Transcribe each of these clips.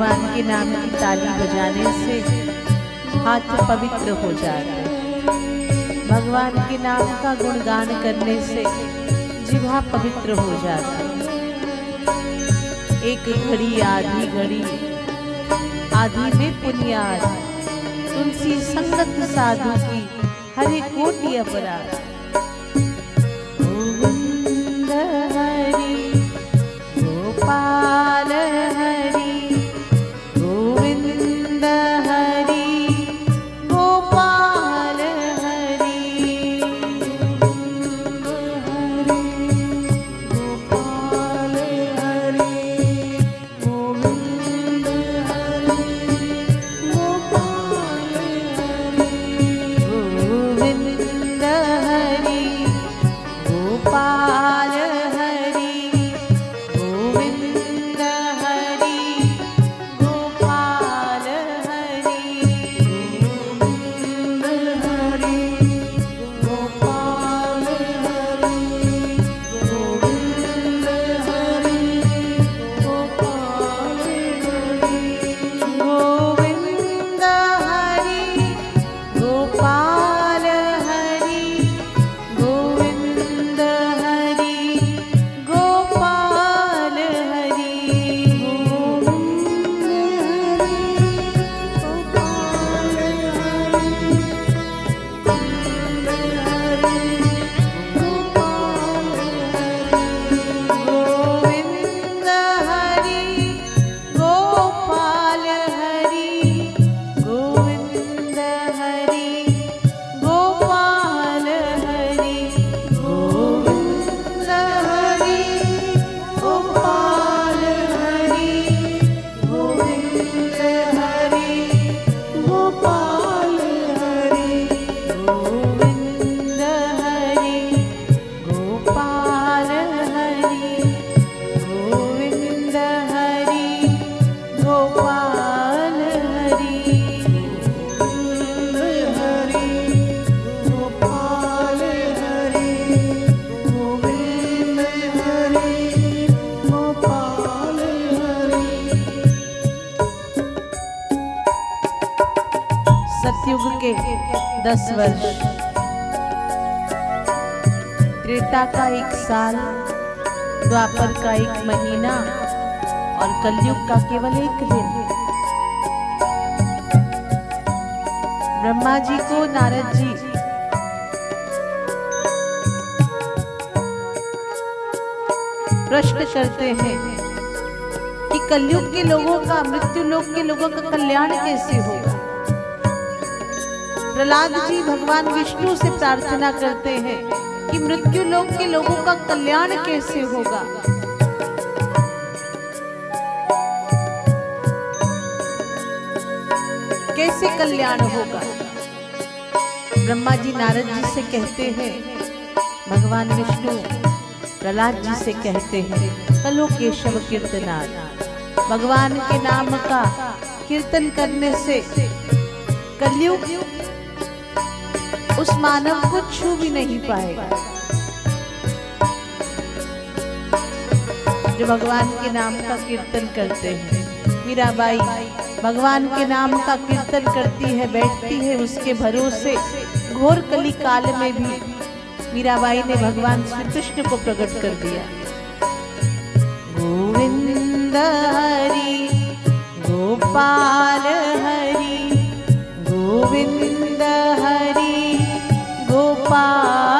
ताली बजाने से हाथ पवित्र हो जाते भगवान के नाम का गुणगान करने से जिहा पवित्र हो जाता है। एक घड़ी, आधी घड़ी, आधी में पुनियाद, तुलसी, संगत साधु की हरे कोटि अपराध। के दस वर्ष। त्रेता का एक साल, द्वापर का एक महीना और कलयुग का केवल एक दिन। ब्रह्मा जी को नारद जी। प्रश्न करते हैं कि कलयुग के लोगों का, मृत्यु लोग के लोगों का कल्याण कैसे होगा प्रहलाद जी भगवान विष्णु से प्रार्थना करते हैं कि मृत्यु लोक के लोगों का कल्याण कैसे होगा। कैसे कल्याण होगा? ब्रह्मा जी नारद जी से कहते हैं, भगवान विष्णु, प्रहलाद जी से कहते हैं, कलो केशव कीर्तनाथ भगवान के नाम का कीर्तन करने से कलयुग उस मानव को छू भी नहीं पाएगा। जो भगवान के नाम का कीर्तन करते हैं। मीराबाई, भगवान के नाम का कीर्तन करती है, बैठती है उसके भरोसे। घोर कली काल में भी मीराबाई ने भगवान श्री कृष्ण को प्रकट कर दिया। गोविंद हरि, गोपाल हरि, गोविंद 花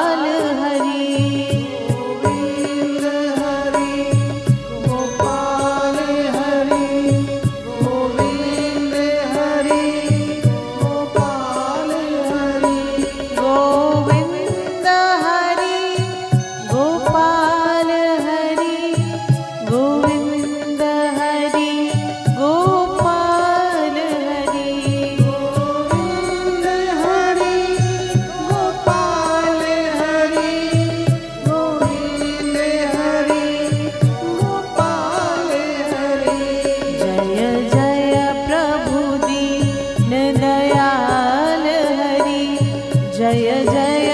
जय जय